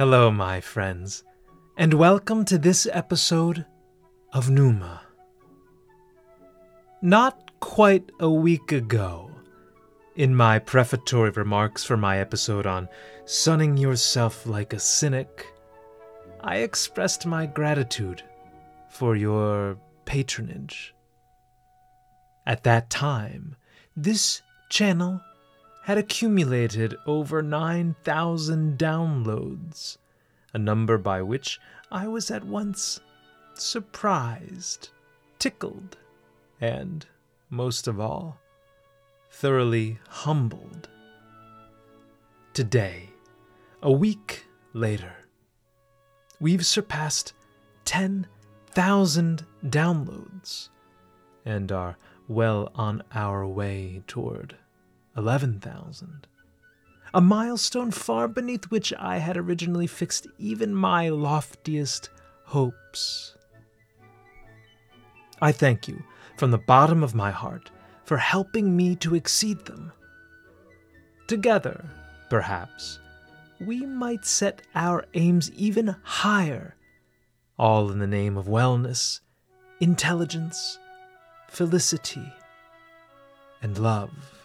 Hello, my friends, and welcome to this episode of Numa. Not quite a week ago, in my prefatory remarks for my episode on sunning yourself like a cynic, I expressed my gratitude for your patronage. At that time, this channel had accumulated over 9,000 downloads, a number by which I was at once surprised, tickled, and, most of all, thoroughly humbled. Today, a week later, we've surpassed 10,000 downloads and are well on our way toward 11,000. A milestone far beneath which I had originally fixed even my loftiest hopes. I thank you from the bottom of my heart for helping me to exceed them. Together, perhaps, we might set our aims even higher, all in the name of wellness, intelligence, felicity, and love.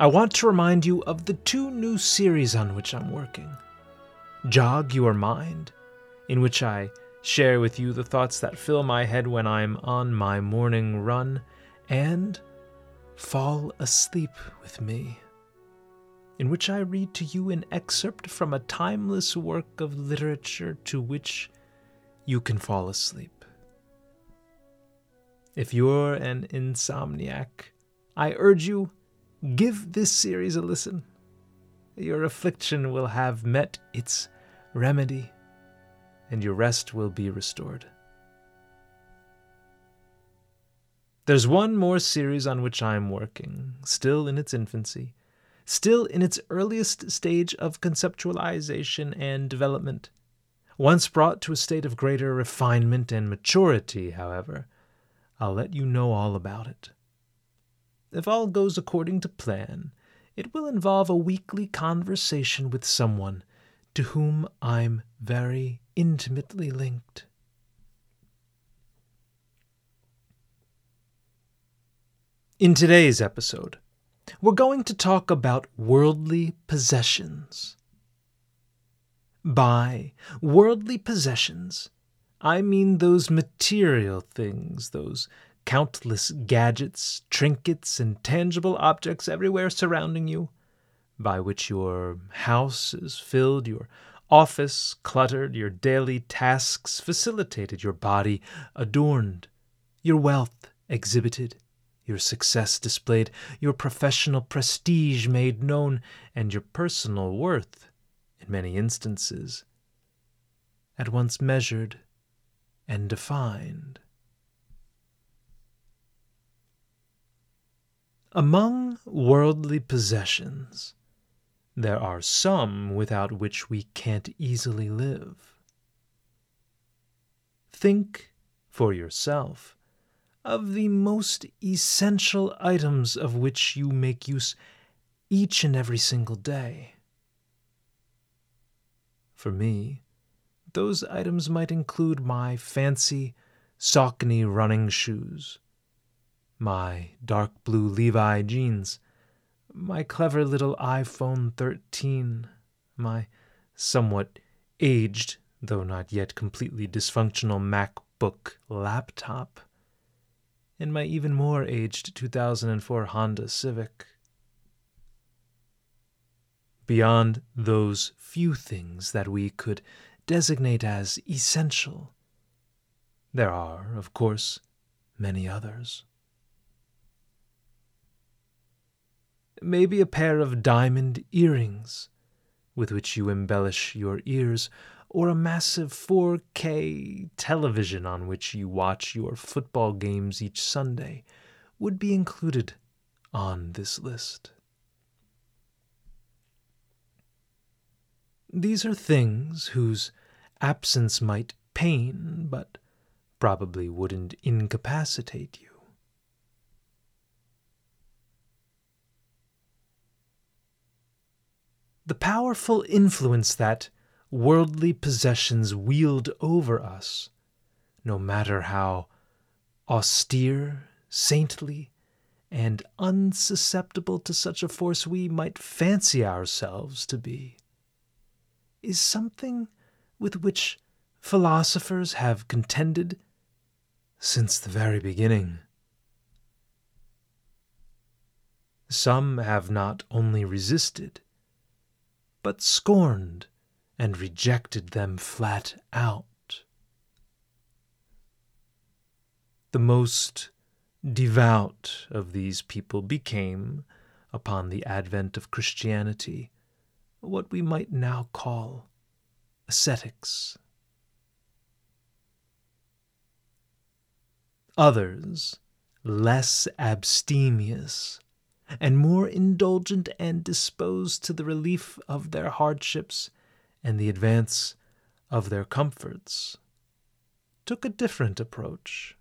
I want to remind you of the two new series on which I'm working Jog Your Mind, in which I share with you the thoughts that fill my head when I'm on my morning run, and Fall Asleep with Me, in which I read to you an excerpt from a timeless work of literature to which you can fall asleep. If you're an insomniac, I urge you Give this series a listen. Your affliction will have met its remedy, and your rest will be restored. There's one more series on which I am working, still in its infancy, still in its earliest stage of conceptualization and development. Once brought to a state of greater refinement and maturity, however, I'll let you know all about it. If all goes according to plan, it will involve a weekly conversation with someone to whom I'm very intimately linked. In today's episode, we're going to talk about worldly possessions. By worldly possessions, I mean those material things, those countless gadgets, trinkets, and tangible objects everywhere surrounding you, by which your house is filled, your office cluttered, your daily tasks facilitated, your body adorned, your wealth exhibited, your success displayed, your professional prestige made known, and your personal worth, in many instances, at once measured and defined. Among worldly possessions, there are some without which we can't easily live. Think for yourself of the most essential items of which you make use each and every single day. For me, those items might include my fancy Saucony running shoes my dark blue Levi jeans, my clever little iPhone 13, my somewhat aged, though not yet completely dysfunctional MacBook laptop, and my even more aged 2004 Honda Civic. Beyond those few things that we could designate as essential, there are, of course, many others. Maybe a pair of diamond earrings with which you embellish your ears, or a massive 4K television on which you watch your football games each Sunday would be included on this list. These are things whose absence might pain, but probably wouldn't incapacitate you. The powerful influence that worldly possessions wield over us, no matter how austere, saintly, and unsusceptible to such a force we might fancy ourselves to be, is something with which philosophers have contended since the very beginning. Some have not only resisted, but scorned and rejected them flat out. The most devout of these people became, upon the advent of Christianity, what we might now call ascetics. Others, less abstemious, and more indulgent and disposed to the relief of their hardships and the advance of their comforts, took a different approach.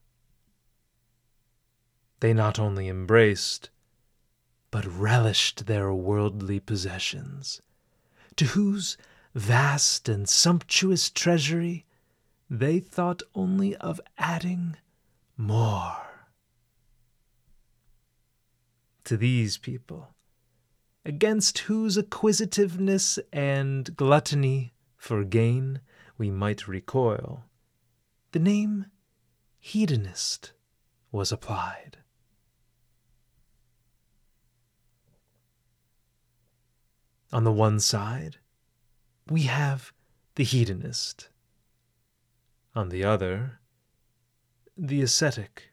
They not only embraced, but relished their worldly possessions, to whose vast and sumptuous treasury they thought only of adding more to these people, against whose acquisitiveness and gluttony for gain we might recoil, the name hedonist was applied. On the one side, we have the hedonist. On the other, the ascetic.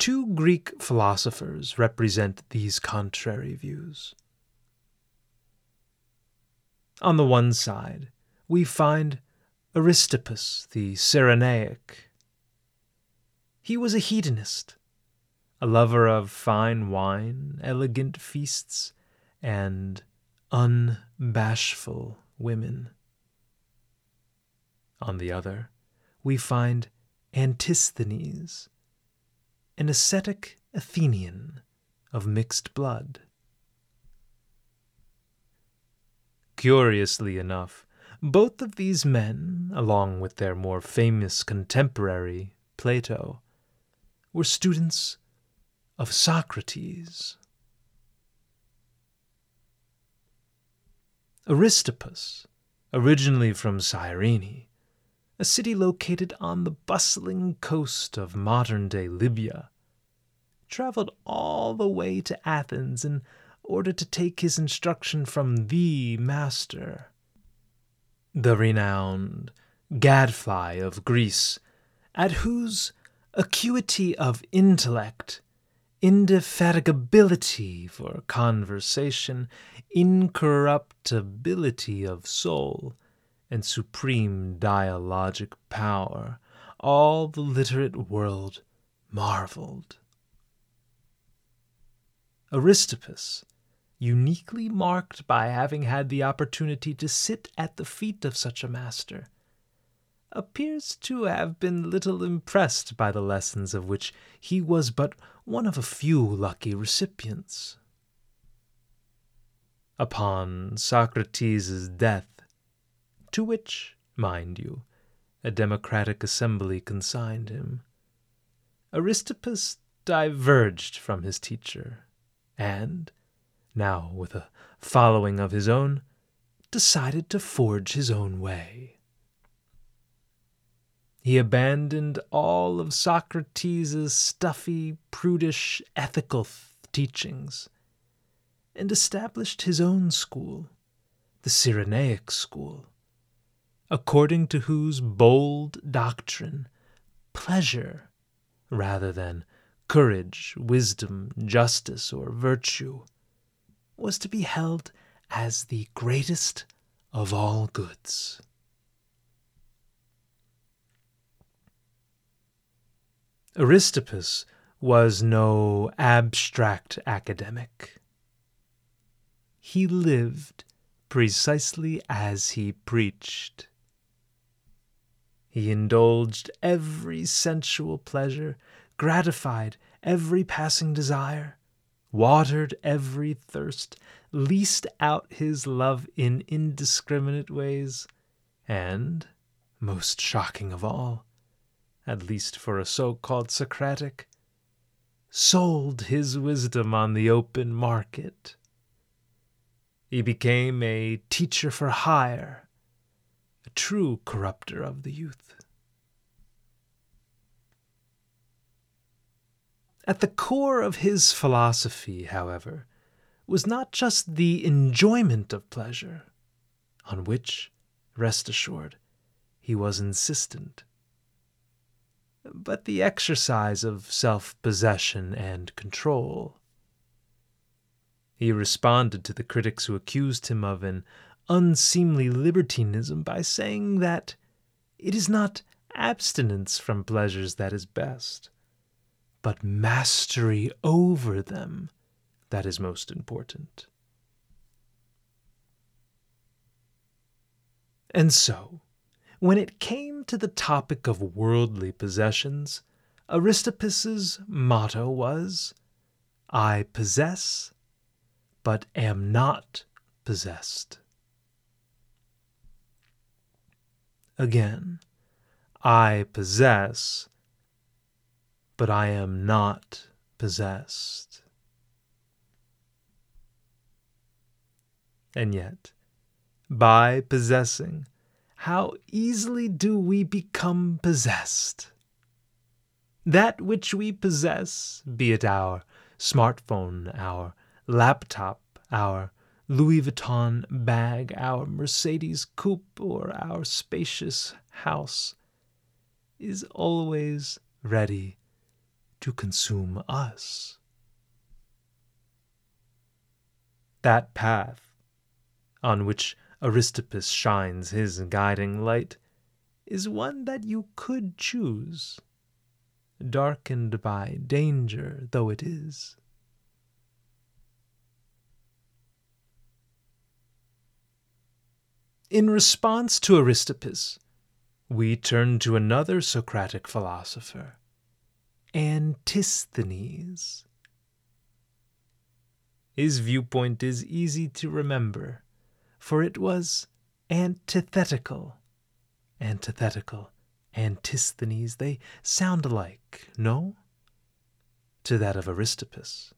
Two Greek philosophers represent these contrary views. On the one side, we find Aristippus the Cyrenaic. He was a hedonist, a lover of fine wine, elegant feasts, and unbashful women. On the other, we find Antisthenes, an ascetic Athenian of mixed blood. Curiously enough, both of these men, along with their more famous contemporary, Plato, were students of Socrates. Aristippus, originally from Cyrene, a city located on the bustling coast of modern day Libya, traveled all the way to Athens in order to take his instruction from the master, the renowned gadfly of Greece, at whose acuity of intellect, indefatigability for conversation, incorruptibility of soul, and supreme dialogic power, all the literate world marveled. Aristippus, uniquely marked by having had the opportunity to sit at the feet of such a master, appears to have been little impressed by the lessons of which he was but one of a few lucky recipients. Upon Socrates' death, to which, mind you, a democratic assembly consigned him. Aristippus diverged from his teacher, and, now with a following of his own, decided to forge his own way. He abandoned all of Socrates' stuffy, prudish, ethical th- teachings and established his own school, the Cyrenaic school, according to whose bold doctrine pleasure, rather than courage, wisdom, justice, or virtue, was to be held as the greatest of all goods. Aristippus was no abstract academic. He lived precisely as he preached. He indulged every sensual pleasure, gratified every passing desire, watered every thirst, leased out his love in indiscriminate ways, and, most shocking of all, at least for a so called Socratic, sold his wisdom on the open market. He became a teacher for hire, a true corrupter of the youth. At the core of his philosophy, however, was not just the enjoyment of pleasure, on which, rest assured, he was insistent, but the exercise of self possession and control. He responded to the critics who accused him of an unseemly libertinism by saying that it is not abstinence from pleasures that is best, but mastery over them that is most important. And so, when it came to the topic of worldly possessions, Aristippus's motto was, I possess, but am not possessed. Again, I possess, but I am not possessed. And yet, by possessing, how easily do we become possessed? That which we possess, be it our smartphone, our laptop, our Louis Vuitton bag, our Mercedes coupe, or our spacious house, is always ready to consume us. That path on which Aristippus shines his guiding light, is one that you could choose, darkened by danger though it is. In response to Aristippus, we turn to another Socratic philosopher, Antisthenes. His viewpoint is easy to remember for it was antithetical. Antithetical, Antisthenes, they sound alike, no? To that of Aristippus.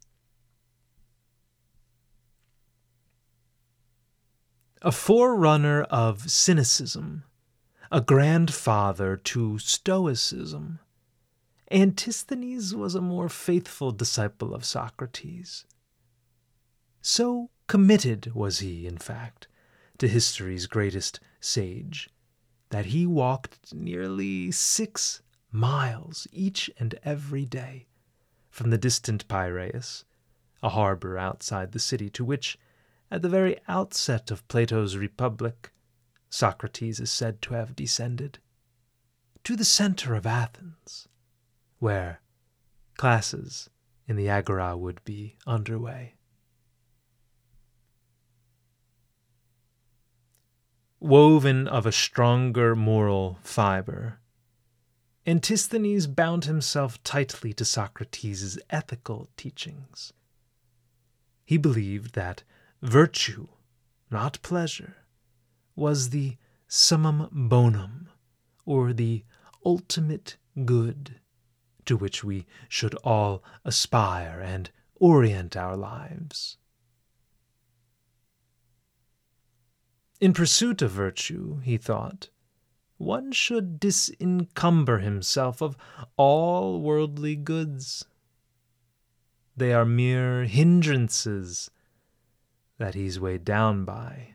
A forerunner of cynicism, a grandfather to Stoicism, Antisthenes was a more faithful disciple of Socrates. So committed was he, in fact, to history's greatest sage, that he walked nearly six miles each and every day from the distant Piraeus, a harbor outside the city to which, at the very outset of Plato's Republic, Socrates is said to have descended, to the center of Athens, where classes in the agora would be underway. woven of a stronger moral fiber. Antisthenes bound himself tightly to Socrates' ethical teachings. He believed that virtue, not pleasure, was the summum bonum, or the ultimate good, to which we should all aspire and orient our lives. In pursuit of virtue, he thought, one should disencumber himself of all worldly goods. They are mere hindrances that he's weighed down by,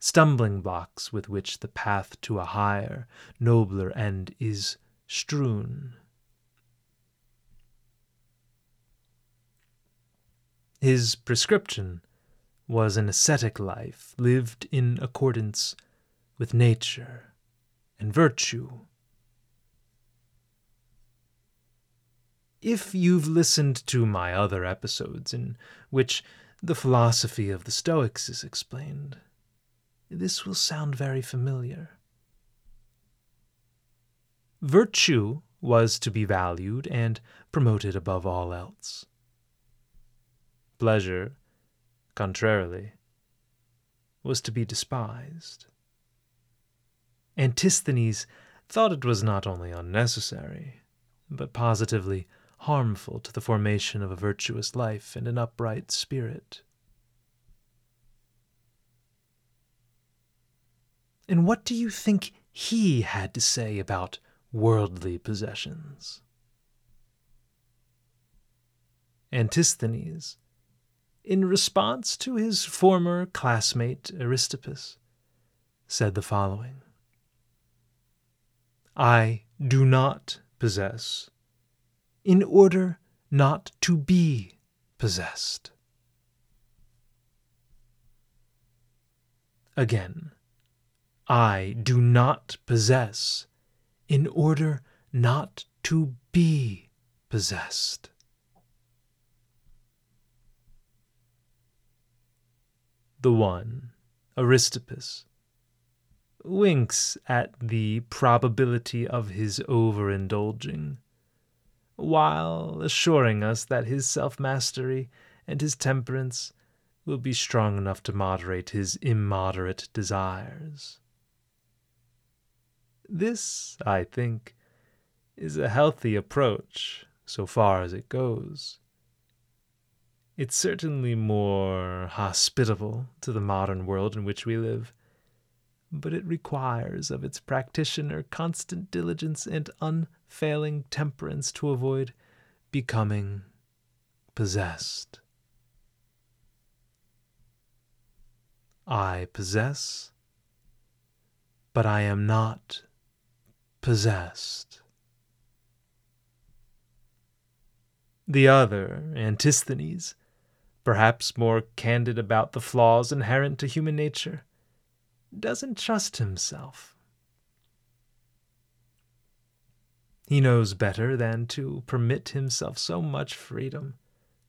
stumbling blocks with which the path to a higher, nobler end is strewn. His prescription was an ascetic life lived in accordance with nature and virtue. If you've listened to my other episodes in which the philosophy of the Stoics is explained, this will sound very familiar. Virtue, was to be valued and promoted above all else. Pleasure, contrarily, was to be despised. Antisthenes thought it was not only unnecessary, but positively harmful to the formation of a virtuous life and an upright spirit. And what do you think he had to say about worldly possessions? Antisthenes, in response to his former classmate Aristippus, said the following I do not possess in order not to be possessed. Again, I do not possess in order not to be possessed. The one, Aristippus, winks at the probability of his overindulging while assuring us that his self mastery and his temperance will be strong enough to moderate his immoderate desires. This, I think, is a healthy approach so far as it goes. It's certainly more hospitable to the modern world in which we live but it requires of its practitioner constant diligence and unfailing temperance to avoid becoming possessed. I possess, but I am not possessed. The other, Antisthenes, perhaps more candid about the flaws inherent to human nature, doesn't trust himself. He knows better than to permit himself so much freedom,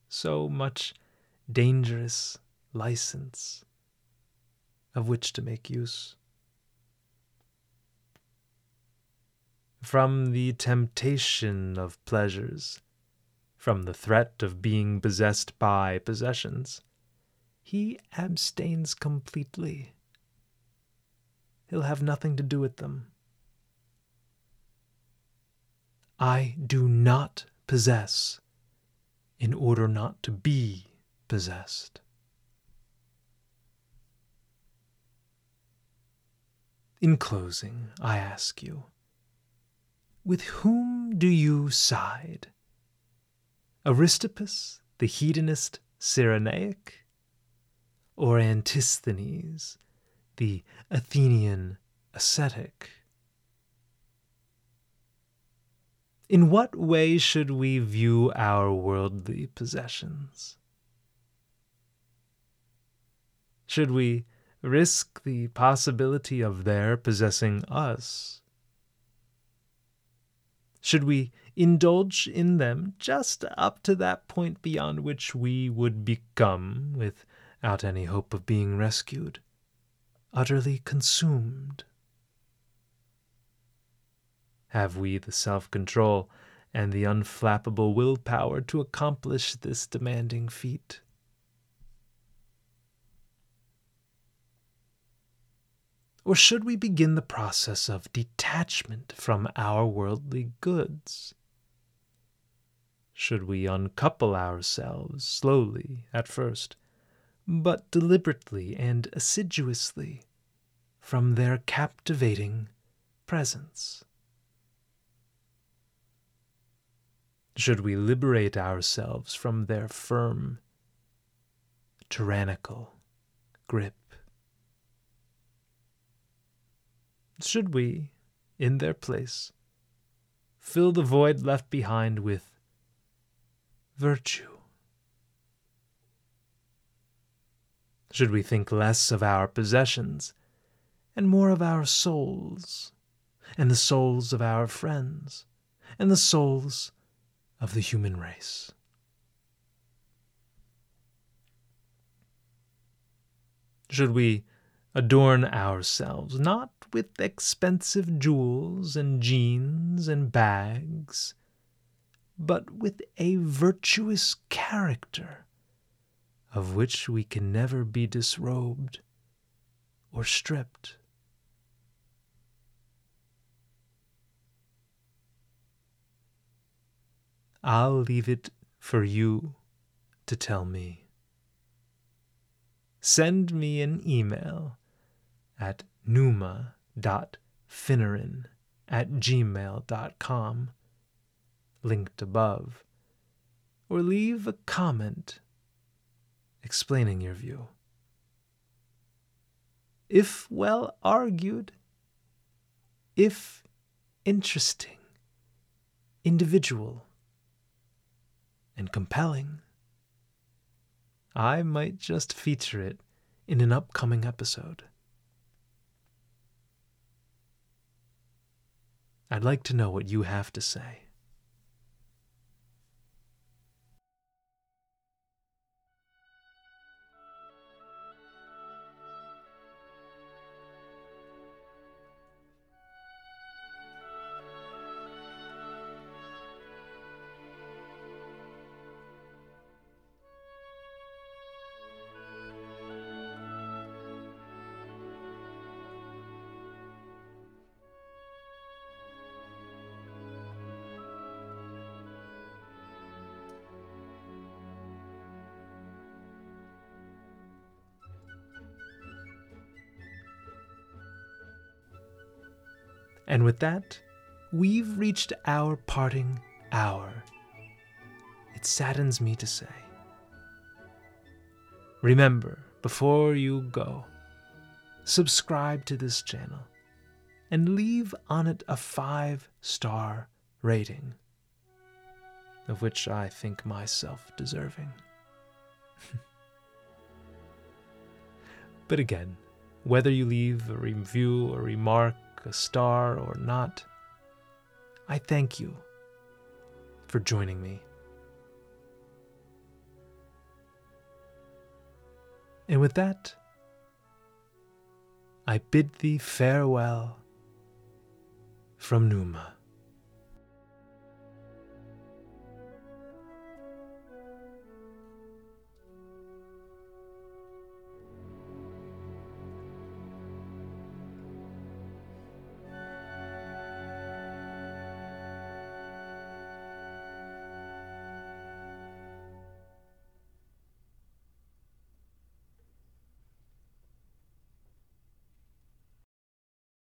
so much dangerous license of which to make use. From the temptation of pleasures, from the threat of being possessed by possessions, he abstains completely he'll have nothing to do with them. I do not possess in order not to be possessed. In closing, I ask you, with whom do you side? Aristippus, the hedonist Cyrenaic, or Antisthenes, the Athenian ascetic. In what way should we view our worldly possessions? Should we risk the possibility of their possessing us? Should we indulge in them just up to that point beyond which we would become, without any hope of being rescued, utterly consumed? Have we the self control and the unflappable willpower to accomplish this demanding feat? Or should we begin the process of detachment from our worldly goods? Should we uncouple ourselves slowly at first, but deliberately and assiduously from their captivating presence. Should we liberate ourselves from their firm, tyrannical grip? Should we, in their place, fill the void left behind with virtue? Should we think less of our possessions and more of our souls, and the souls of our friends, and the souls of the human race. Should we adorn ourselves not with expensive jewels and jeans and bags, but with a virtuous character of which we can never be disrobed or stripped. I'll leave it for you to tell me. Send me an email at numa.finneran at gmail.com, linked above, or leave a comment explaining your view. If well argued, if interesting, individual, and compelling, I might just feature it in an upcoming episode. I'd like to know what you have to say. And with that, we've reached our parting hour. It saddens me to say. Remember, before you go, subscribe to this channel and leave on it a five star rating, of which I think myself deserving. but again, whether you leave a review or remark a star or not, I thank you for joining me. And with that, I bid thee farewell from Numa.